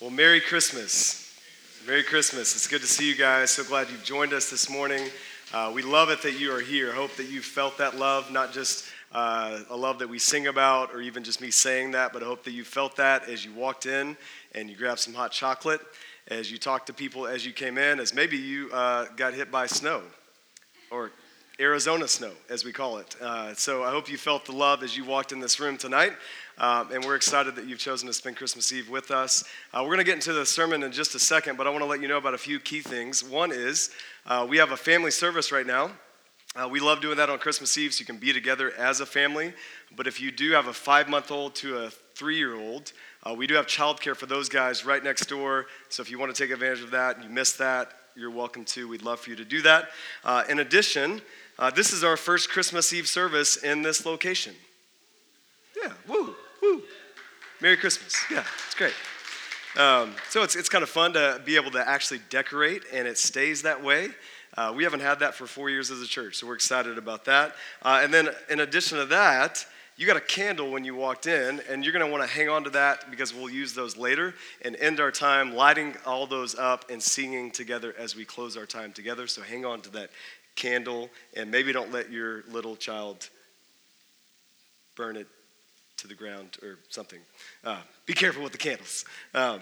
Well, Merry Christmas. Merry Christmas. It's good to see you guys. So glad you've joined us this morning. Uh, we love it that you are here. Hope that you felt that love, not just uh, a love that we sing about or even just me saying that, but I hope that you felt that as you walked in and you grabbed some hot chocolate, as you talked to people as you came in, as maybe you uh, got hit by snow or Arizona snow, as we call it. Uh, so I hope you felt the love as you walked in this room tonight. Um, and we're excited that you've chosen to spend Christmas Eve with us. Uh, we're going to get into the sermon in just a second, but I want to let you know about a few key things. One is uh, we have a family service right now. Uh, we love doing that on Christmas Eve so you can be together as a family. But if you do have a five month old to a three year old, uh, we do have childcare for those guys right next door. So if you want to take advantage of that and you missed that, you're welcome to. We'd love for you to do that. Uh, in addition, uh, this is our first Christmas Eve service in this location. Yeah, woo, woo. Merry Christmas. Yeah, it's great. Um, so it's, it's kind of fun to be able to actually decorate, and it stays that way. Uh, we haven't had that for four years as a church, so we're excited about that. Uh, and then, in addition to that, you got a candle when you walked in, and you're going to want to hang on to that because we'll use those later and end our time lighting all those up and singing together as we close our time together. So hang on to that candle, and maybe don't let your little child burn it to the ground or something. Uh, be careful with the candles. Um,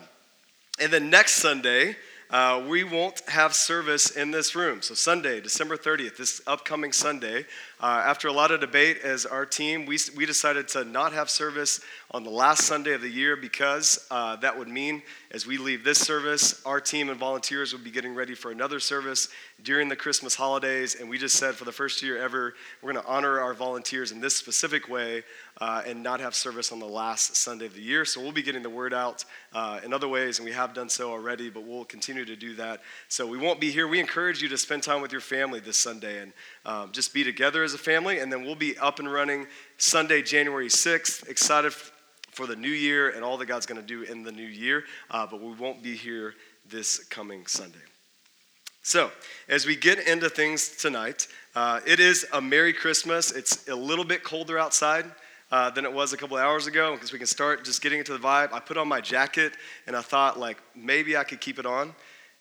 and then next Sunday, uh, we won't have service in this room. So, Sunday, December 30th, this upcoming Sunday, uh, after a lot of debate as our team, we, we decided to not have service on the last Sunday of the year because uh, that would mean as we leave this service, our team and volunteers will be getting ready for another service during the Christmas holidays. And we just said for the first year ever, we're going to honor our volunteers in this specific way uh, and not have service on the last Sunday of the year. So we'll be getting the word out uh, in other ways, and we have done so already, but we'll continue to do that. So we won't be here. We encourage you to spend time with your family this Sunday and um, just be together as a family, and then we'll be up and running Sunday, January 6th. Excited for the new year and all that God's going to do in the new year, uh, but we won't be here this coming Sunday. So, as we get into things tonight, uh, it is a Merry Christmas. It's a little bit colder outside. Uh, than it was a couple hours ago because we can start just getting into the vibe. I put on my jacket and I thought, like, maybe I could keep it on.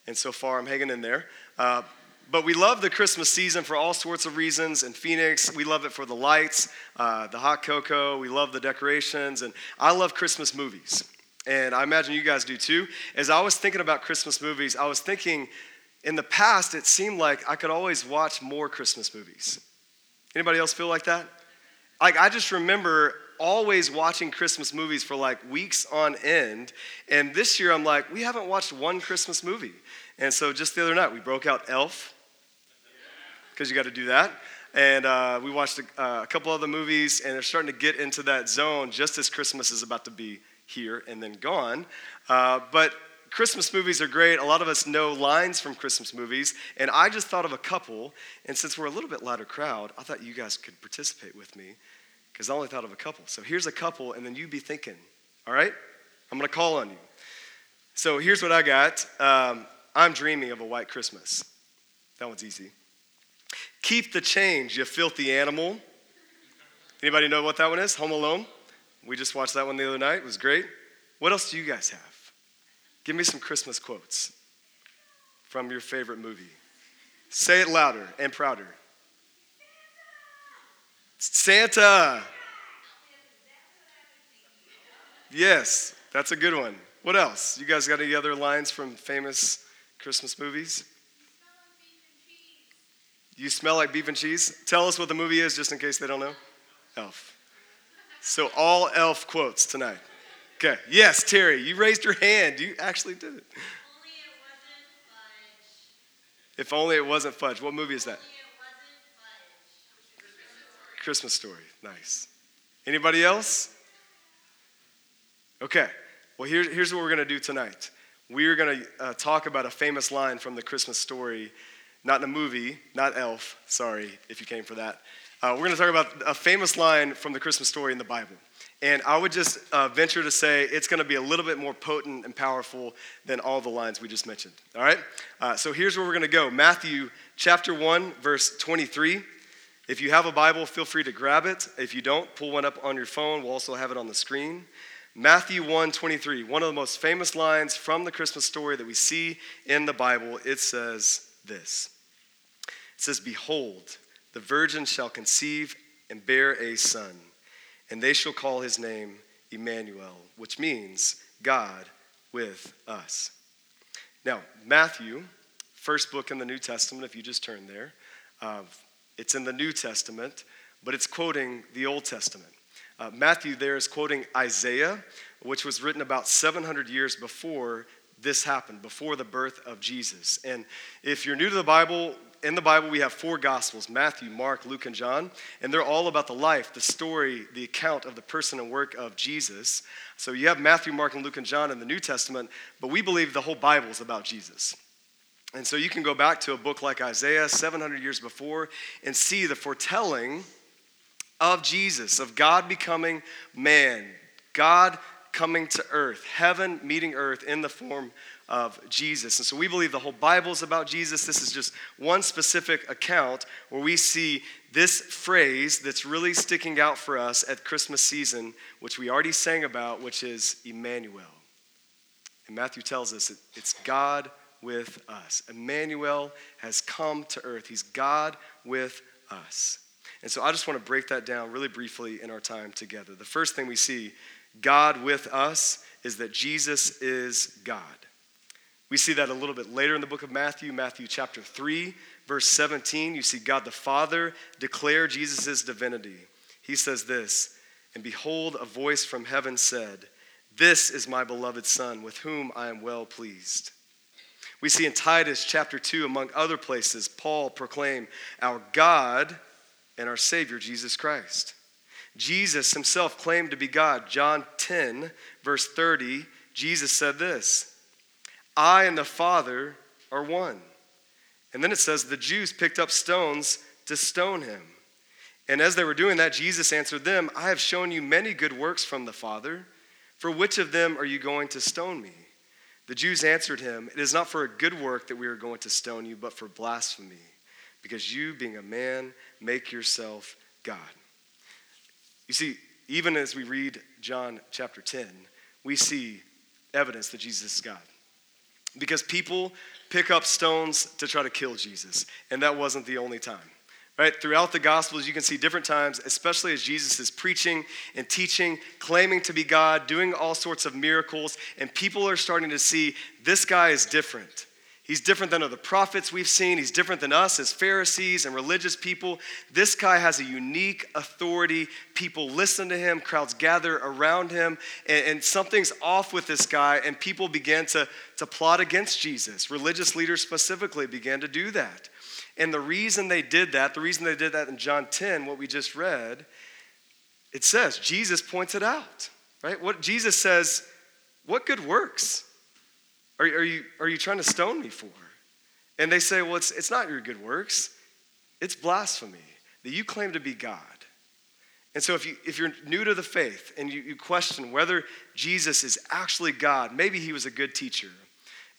And so far, I'm hanging in there. Uh, but we love the Christmas season for all sorts of reasons. In Phoenix, we love it for the lights, uh, the hot cocoa, we love the decorations, and I love Christmas movies. And I imagine you guys do too. As I was thinking about Christmas movies, I was thinking in the past, it seemed like I could always watch more Christmas movies. Anybody else feel like that? Like, I just remember always watching Christmas movies for like weeks on end. And this year, I'm like, we haven't watched one Christmas movie. And so just the other night, we broke out Elf, because you got to do that. And uh, we watched a, uh, a couple other movies, and they're starting to get into that zone just as Christmas is about to be here and then gone. Uh, but Christmas movies are great. A lot of us know lines from Christmas movies, and I just thought of a couple. And since we're a little bit louder crowd, I thought you guys could participate with me because I only thought of a couple. So here's a couple, and then you'd be thinking, all right? I'm gonna call on you. So here's what I got um, I'm dreaming of a white Christmas. That one's easy. Keep the change, you filthy animal. Anybody know what that one is? Home Alone? We just watched that one the other night. It was great. What else do you guys have? Give me some Christmas quotes from your favorite movie. Say it louder and prouder. Santa. Yes, that's a good one. What else? You guys got any other lines from famous Christmas movies? You smell like beef and cheese? Tell us what the movie is just in case they don't know. Elf. So, all elf quotes tonight. Okay. Yes, Terry, you raised your hand. You actually did it. If only it wasn't fudge. What movie is that? Christmas story. Nice. Anybody else? Okay. Well, here, here's what we're going to do tonight. We are going to uh, talk about a famous line from the Christmas story, not in a movie, not Elf. Sorry if you came for that. Uh, we're going to talk about a famous line from the Christmas story in the Bible. And I would just uh, venture to say it's going to be a little bit more potent and powerful than all the lines we just mentioned. All right? Uh, so here's where we're going to go Matthew chapter 1, verse 23. If you have a Bible, feel free to grab it. If you don't, pull one up on your phone. We'll also have it on the screen. Matthew 1 23, one of the most famous lines from the Christmas story that we see in the Bible, it says this It says, Behold, the virgin shall conceive and bear a son, and they shall call his name Emmanuel, which means God with us. Now, Matthew, first book in the New Testament, if you just turn there, uh, it's in the New Testament, but it's quoting the Old Testament. Uh, Matthew there is quoting Isaiah, which was written about 700 years before this happened, before the birth of Jesus. And if you're new to the Bible, in the Bible we have four Gospels Matthew, Mark, Luke, and John, and they're all about the life, the story, the account of the person and work of Jesus. So you have Matthew, Mark, and Luke, and John in the New Testament, but we believe the whole Bible is about Jesus. And so you can go back to a book like Isaiah 700 years before and see the foretelling of Jesus, of God becoming man, God coming to earth, heaven meeting earth in the form of Jesus. And so we believe the whole Bible is about Jesus. This is just one specific account where we see this phrase that's really sticking out for us at Christmas season, which we already sang about, which is Emmanuel. And Matthew tells us it's God with us. Emmanuel has come to earth, He's God with us. And so I just want to break that down really briefly in our time together. The first thing we see, God with us, is that Jesus is God. We see that a little bit later in the book of Matthew, Matthew chapter 3, verse 17. You see God the Father declare Jesus' divinity. He says this, and behold, a voice from heaven said, This is my beloved Son, with whom I am well pleased. We see in Titus chapter 2, among other places, Paul proclaim, Our God and our Savior, Jesus Christ. Jesus himself claimed to be God. John 10, verse 30, Jesus said this I and the Father are one. And then it says the Jews picked up stones to stone him. And as they were doing that, Jesus answered them, I have shown you many good works from the Father. For which of them are you going to stone me? The Jews answered him, It is not for a good work that we are going to stone you, but for blasphemy because you, being a man, make yourself God. You see, even as we read John chapter 10, we see evidence that Jesus is God. Because people pick up stones to try to kill Jesus, and that wasn't the only time. Right? Throughout the Gospels, you can see different times, especially as Jesus is preaching and teaching, claiming to be God, doing all sorts of miracles, and people are starting to see this guy is different. He's different than other prophets we've seen. He's different than us as Pharisees and religious people. This guy has a unique authority. People listen to him, crowds gather around him, and, and, something's off with this guy, and people began to, to plot against Jesus. Religious leaders specifically began to do that. And the reason they did that, the reason they did that in John 10, what we just read, it says, Jesus points it out, right? What Jesus says, what good works? Are, are, you, are you trying to stone me for? And they say, Well, it's, it's not your good works, it's blasphemy that you claim to be God. And so, if, you, if you're new to the faith and you, you question whether Jesus is actually God, maybe he was a good teacher,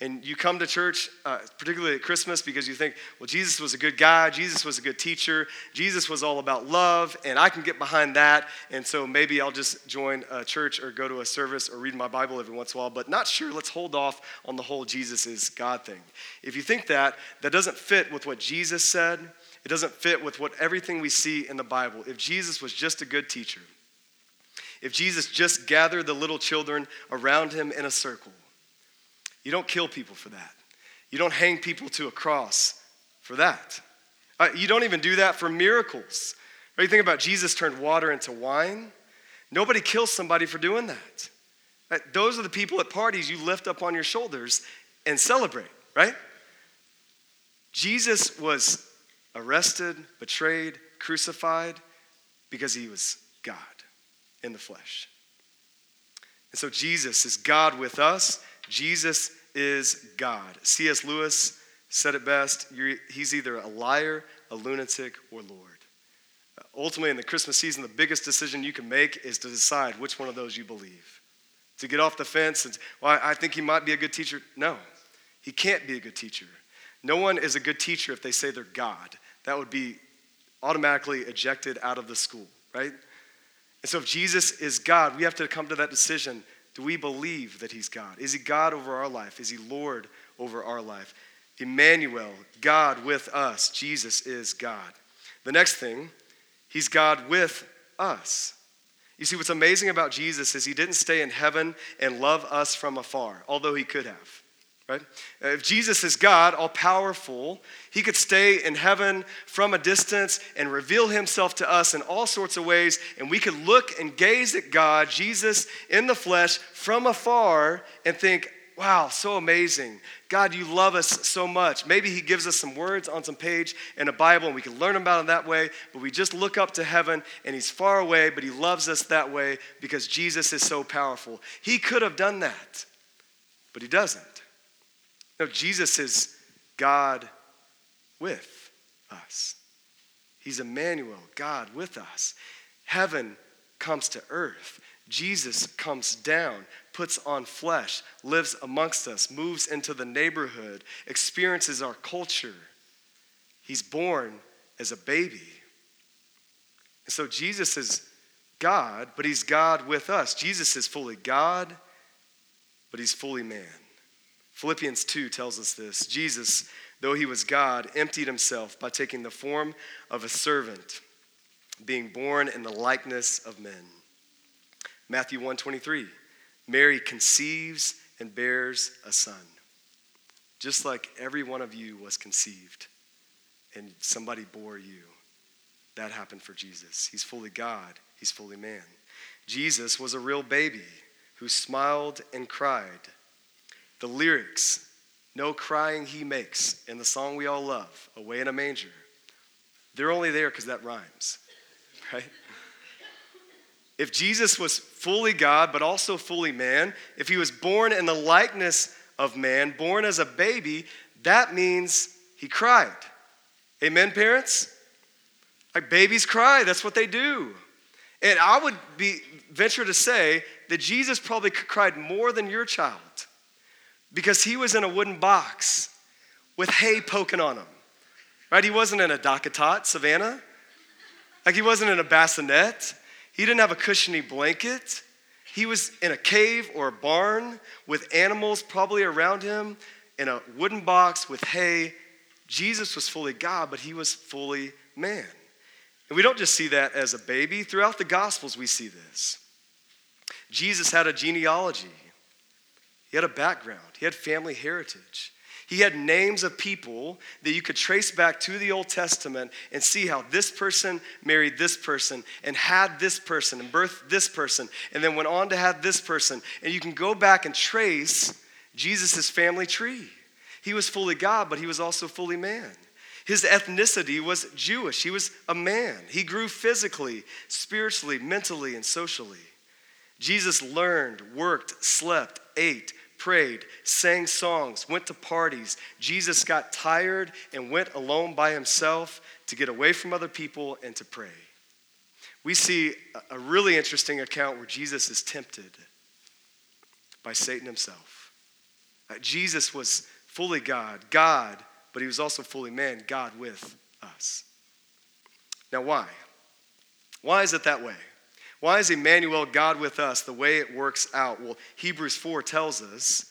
and you come to church, uh, particularly at Christmas, because you think, well, Jesus was a good guy, Jesus was a good teacher, Jesus was all about love, and I can get behind that. And so maybe I'll just join a church or go to a service or read my Bible every once in a while, but not sure. Let's hold off on the whole Jesus is God thing. If you think that, that doesn't fit with what Jesus said, it doesn't fit with what everything we see in the Bible. If Jesus was just a good teacher, if Jesus just gathered the little children around him in a circle, you don't kill people for that. You don't hang people to a cross for that. Uh, you don't even do that for miracles. Right? You think about Jesus turned water into wine. Nobody kills somebody for doing that. Right? Those are the people at parties you lift up on your shoulders and celebrate, right? Jesus was arrested, betrayed, crucified because he was God in the flesh. And so Jesus is God with us. Jesus is God. C.S. Lewis said it best he's either a liar, a lunatic, or Lord. Uh, ultimately, in the Christmas season, the biggest decision you can make is to decide which one of those you believe. To get off the fence and, well, I think he might be a good teacher. No, he can't be a good teacher. No one is a good teacher if they say they're God. That would be automatically ejected out of the school, right? And so, if Jesus is God, we have to come to that decision. Do we believe that He's God? Is He God over our life? Is He Lord over our life? Emmanuel, God with us. Jesus is God. The next thing, He's God with us. You see, what's amazing about Jesus is He didn't stay in heaven and love us from afar, although He could have right? Uh, if Jesus is God, all powerful, he could stay in heaven from a distance and reveal himself to us in all sorts of ways, and we could look and gaze at God, Jesus in the flesh, from afar and think, wow, so amazing. God, you love us so much. Maybe he gives us some words on some page in a Bible and we can learn about him that way, but we just look up to heaven and he's far away, but he loves us that way because Jesus is so powerful. He could have done that, but he doesn't. No, Jesus is God with us. He's Emmanuel, God with us. Heaven comes to earth. Jesus comes down, puts on flesh, lives amongst us, moves into the neighborhood, experiences our culture. He's born as a baby. And so Jesus is God, but he's God with us. Jesus is fully God, but he's fully man. Philippians 2 tells us this Jesus, though he was God, emptied himself by taking the form of a servant, being born in the likeness of men. Matthew 1:23 Mary conceives and bears a son. Just like every one of you was conceived and somebody bore you. That happened for Jesus. He's fully God, he's fully man. Jesus was a real baby who smiled and cried the lyrics, No Crying He Makes, in the song we all love, Away in a Manger, they're only there because that rhymes, right? If Jesus was fully God, but also fully man, if he was born in the likeness of man, born as a baby, that means he cried. Amen, parents? Like babies cry, that's what they do. And I would be venture to say that Jesus probably cried more than your child because he was in a wooden box with hay poking on him. Right? He wasn't in a DockATot, Savannah. Like he wasn't in a bassinet. He didn't have a cushiony blanket. He was in a cave or a barn with animals probably around him in a wooden box with hay. Jesus was fully God, but he was fully man. And we don't just see that as a baby. Throughout the Gospels, we see this. Jesus had a genealogy. He had a background, he had family heritage. He had names of people that you could trace back to the Old Testament and see how this person married this person and had this person and birthed this person and then went on to have this person. And you can go back and trace Jesus' family tree. He was fully God, but he was also fully man. His ethnicity was Jewish. He was a man. He grew physically, spiritually, mentally, and socially. Jesus learned, worked, slept, ate, prayed, sang songs, went to parties. Jesus got tired and went alone by himself to get away from other people and to pray. We see a really interesting account where Jesus is tempted by Satan himself. Uh, Jesus was fully God, God, but he was also fully man, God with us. Now, why? Why is it that way? Why is Emmanuel, God with us, the way it works out? Well, Hebrews 4 tells us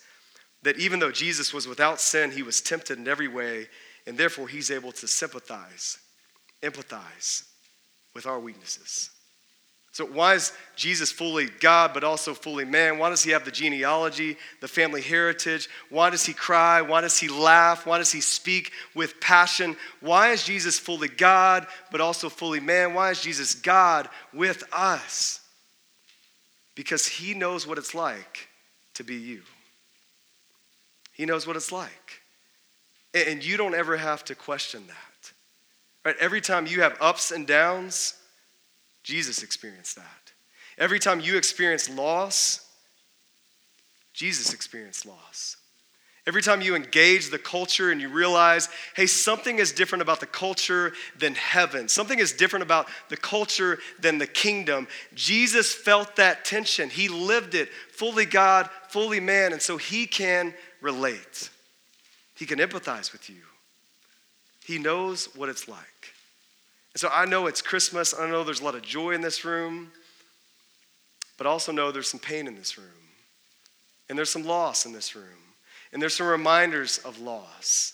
that even though Jesus was without sin, he was tempted in every way, and therefore he's able to sympathize, empathize with our weaknesses. So, why is Jesus fully God but also fully man? Why does he have the genealogy, the family heritage? Why does he cry? Why does he laugh? Why does he speak with passion? Why is Jesus fully God but also fully man? Why is Jesus God with us? Because he knows what it's like to be you. He knows what it's like. And you don't ever have to question that. Right? Every time you have ups and downs, Jesus experienced that. Every time you experience loss, Jesus experienced loss. Every time you engage the culture and you realize, hey, something is different about the culture than heaven, something is different about the culture than the kingdom, Jesus felt that tension. He lived it, fully God, fully man, and so he can relate. He can empathize with you. He knows what it's like. And so I know it's Christmas. I know there's a lot of joy in this room. but also know there's some pain in this room. And there's some loss in this room. And there's some reminders of loss.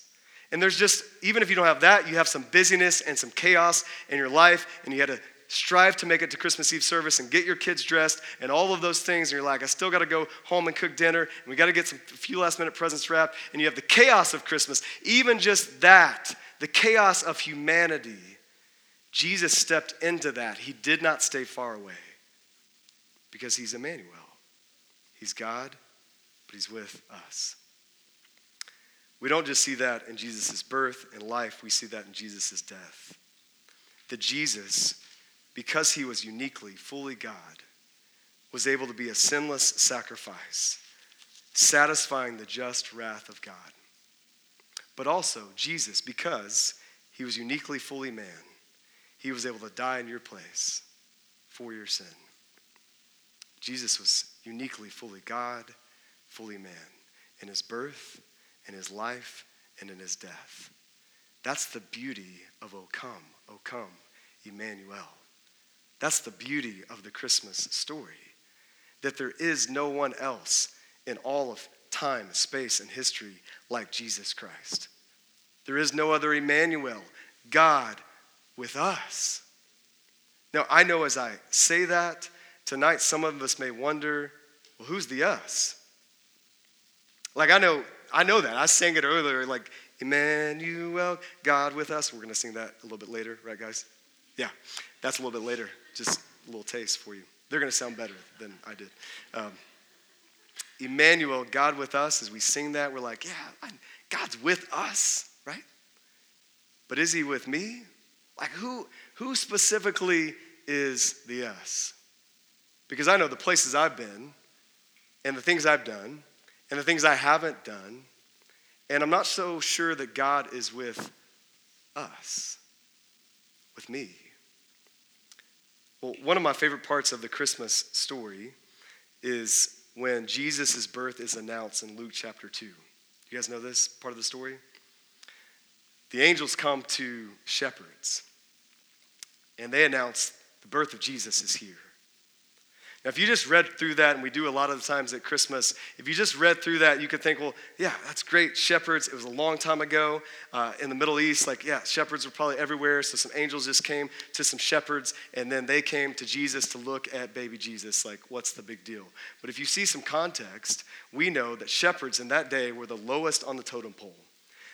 And there's just, even if you don't have that, you have some busyness and some chaos in your life, and you had to strive to make it to Christmas Eve service and get your kids dressed and all of those things. And you're like, I still got to go home and cook dinner, and we got to get some a few last minute presents wrapped. And you have the chaos of Christmas. Even just that, the chaos of humanity, Jesus stepped into that. He did not stay far away because he's Emmanuel. He's God, but he's with us. We don't just see that in Jesus' birth and life, we see that in Jesus' death. That Jesus, because he was uniquely, fully God, was able to be a sinless sacrifice, satisfying the just wrath of God. But also, Jesus, because he was uniquely, fully man, he was able to die in your place for your sin. Jesus was uniquely, fully God, fully man in his birth, in his life, and in his death. That's the beauty of O come, O come, Emmanuel. That's the beauty of the Christmas story. That there is no one else in all of time, space, and history like Jesus Christ. There is no other Emmanuel, God with us. Now, I know as I say that, tonight some of us may wonder, well, who's the us? Like I know, I know that. I sang it earlier, like Emmanuel, God with us. We're gonna sing that a little bit later, right, guys? Yeah, that's a little bit later. Just a little taste for you. They're gonna sound better than I did. Um, Emmanuel, God with us, as we sing that, we're like, yeah, God's with us, right? But is he with me? Like who who specifically is the us? Because I know the places I've been and the things I've done and the things I haven't done, and I'm not so sure that God is with us, with me. Well, one of my favorite parts of the Christmas story is when Jesus' birth is announced in Luke chapter 2. You guys know this part of the story? The angels come to shepherds and they announce the birth of Jesus is here. Now, if you just read through that, and we do a lot of the times at Christmas, if you just read through that, you could think, well, yeah, that's great. Shepherds, it was a long time ago uh, in the Middle East. Like, yeah, shepherds were probably everywhere. So some angels just came to some shepherds, and then they came to Jesus to look at baby Jesus. Like, what's the big deal? But if you see some context, we know that shepherds in that day were the lowest on the totem pole,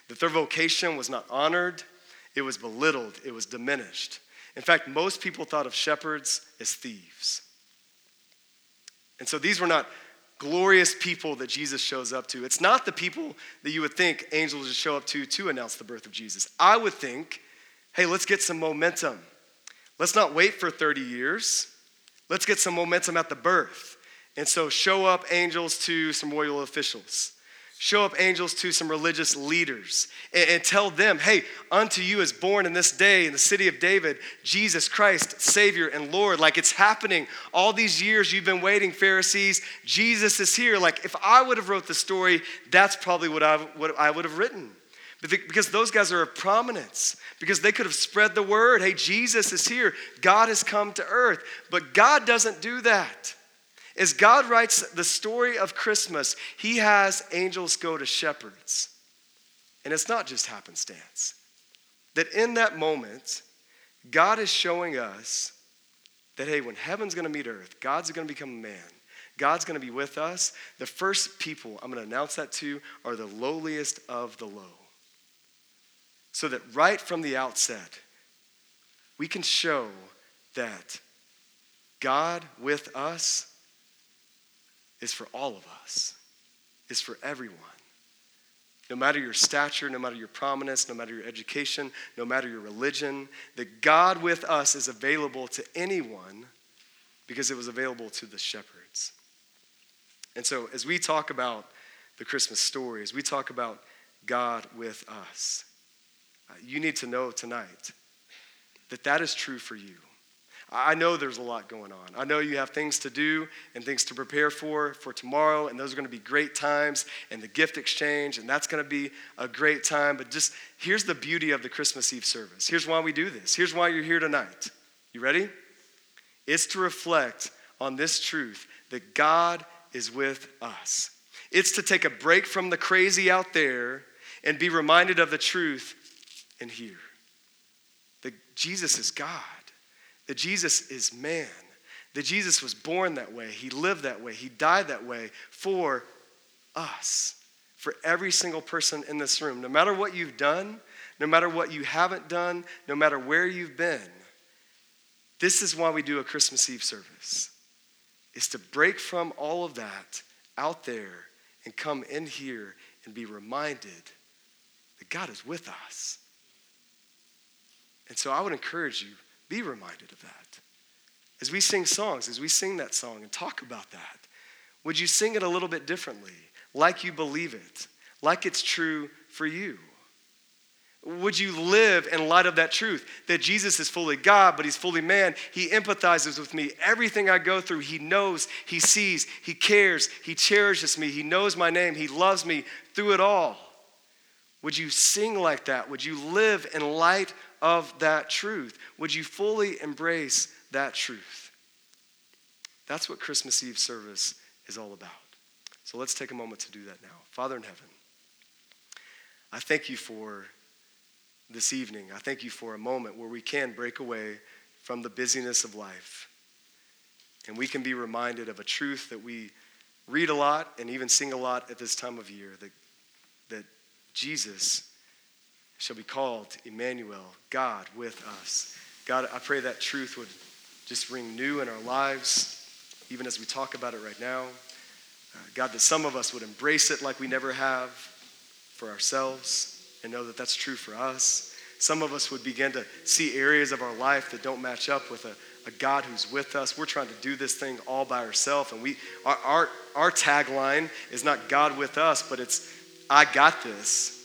that their vocation was not honored, it was belittled, it was diminished. In fact, most people thought of shepherds as thieves. And so these were not glorious people that Jesus shows up to. It's not the people that you would think angels would show up to to announce the birth of Jesus. I would think, hey, let's get some momentum. Let's not wait for 30 years. Let's get some momentum at the birth. And so show up angels to some royal officials show up angels to some religious leaders and, and, tell them, hey, unto you is born in this day in the city of David, Jesus Christ, Savior and Lord. Like it's happening. All these years you've been waiting, Pharisees. Jesus is here. Like if I would have wrote the story, that's probably what I, what I would have written. Because those guys are of prominence, because they could have spread the word hey, Jesus is here, God has come to earth. But God doesn't do that. As God writes the story of Christmas, He has angels go to shepherds. And it's not just happenstance. That in that moment, God is showing us that, hey, when heaven's gonna meet earth, God's gonna become a man. God's gonna be with us. The first people I'm gonna announce that to are the lowliest of the low. So that right from the outset, we can show that God with us is for all of us, is for everyone. No matter your stature, no matter your prominence, no matter your education, no matter your religion, that God with us is available to anyone because it was available to the shepherds. And so, as we talk about the Christmas story, as we talk about God with us, uh, you need to know tonight that that is true for you. I know there's a lot going on. I know you have things to do and things to prepare for for tomorrow, and those are going to be great times, and the gift exchange, and that's going to be a great time. But just here's the beauty of the Christmas Eve service. Here's why we do this. Here's why you're here tonight. You ready? It's to reflect on this truth that God is with us. It's to take a break from the crazy out there and be reminded of the truth in here. That Jesus is God, that Jesus is man, that Jesus was born that way, he lived that way, he died that way for us, for every single person in this room. No matter what you've done, no matter what you haven't done, no matter where you've been, this is why we do a Christmas Eve service. Is to break from all of that out there and come in here and be reminded that God is with us. And so I would encourage you, be reminded of that. As we sing songs, as we sing that song and talk about that, would you sing it a little bit differently, like you believe it, like it's true for you? Would you live in light of that truth that Jesus is fully God, but he's fully man? He empathizes with me. Everything I go through, he knows, he sees, he cares, he cherishes me, he knows my name, he loves me through it all. Would you sing like that? Would you live in light of that truth? Would you fully embrace that truth? That's what Christmas Eve service is all about. So let's take a moment to do that now. Father in heaven, I thank you for this evening. I thank you for a moment where we can break away from the busyness of life and we can be reminded of a truth that we read a lot and even sing a lot at this time of year that, that Jesus shall be called Emmanuel, God with us. God, I pray that truth would just ring new in our lives, even as we talk about it right now. Uh, God, that some of us would embrace it like we never have for ourselves and know that that's true for us. Some of us would begin to see areas of our life that don't match up with a, a God who's with us. We're trying to do this thing all by ourselves, and we our, our, our tagline is not God with us, but it's I got this.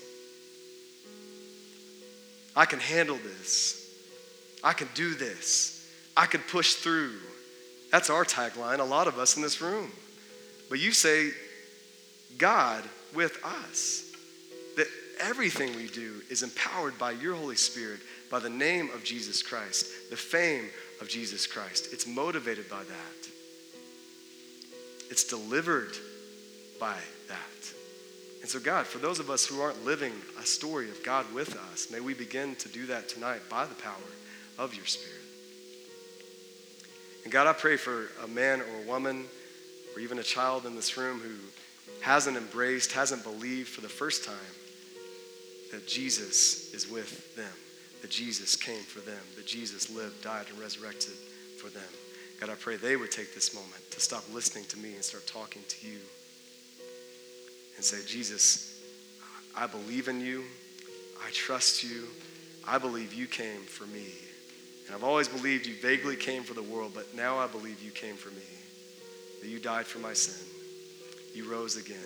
I can handle this. I can do this. I can push through. That's our tagline, a lot of us in this room. But you say, God with us That everything we do is empowered by your Holy Spirit, by the name of Jesus Christ, the fame of Jesus Christ. It's motivated by that, it's delivered by that. And so, God, for those of us who aren't living a story of God with us, may we begin to do that tonight by the power of your Spirit. And God, I pray for a man or a woman or even a child in this room who hasn't embraced, hasn't believed for the first time that Jesus is with them, that Jesus came for them, that Jesus lived, died, and resurrected for them. God, I pray they would take this moment to stop listening to me and start talking to you and say, Jesus, I believe in you. I trust you. I believe you came for me. And I've always believed you vaguely came for the world, but now I believe you came for me. That you died for my sin. You rose again.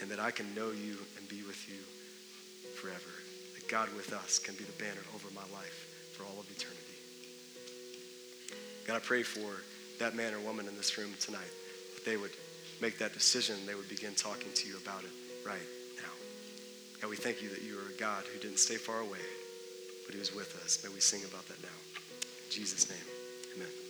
And that I can know you and be with you forever. That God with us can be the banner over my life for all of eternity. God, I pray for that man or woman in this room tonight that they would make that decision. They would begin talking to you about it right now. God, we thank you that you are a God who didn't stay far away, but he was with us. May we sing about that now. In Jesus' name, amen.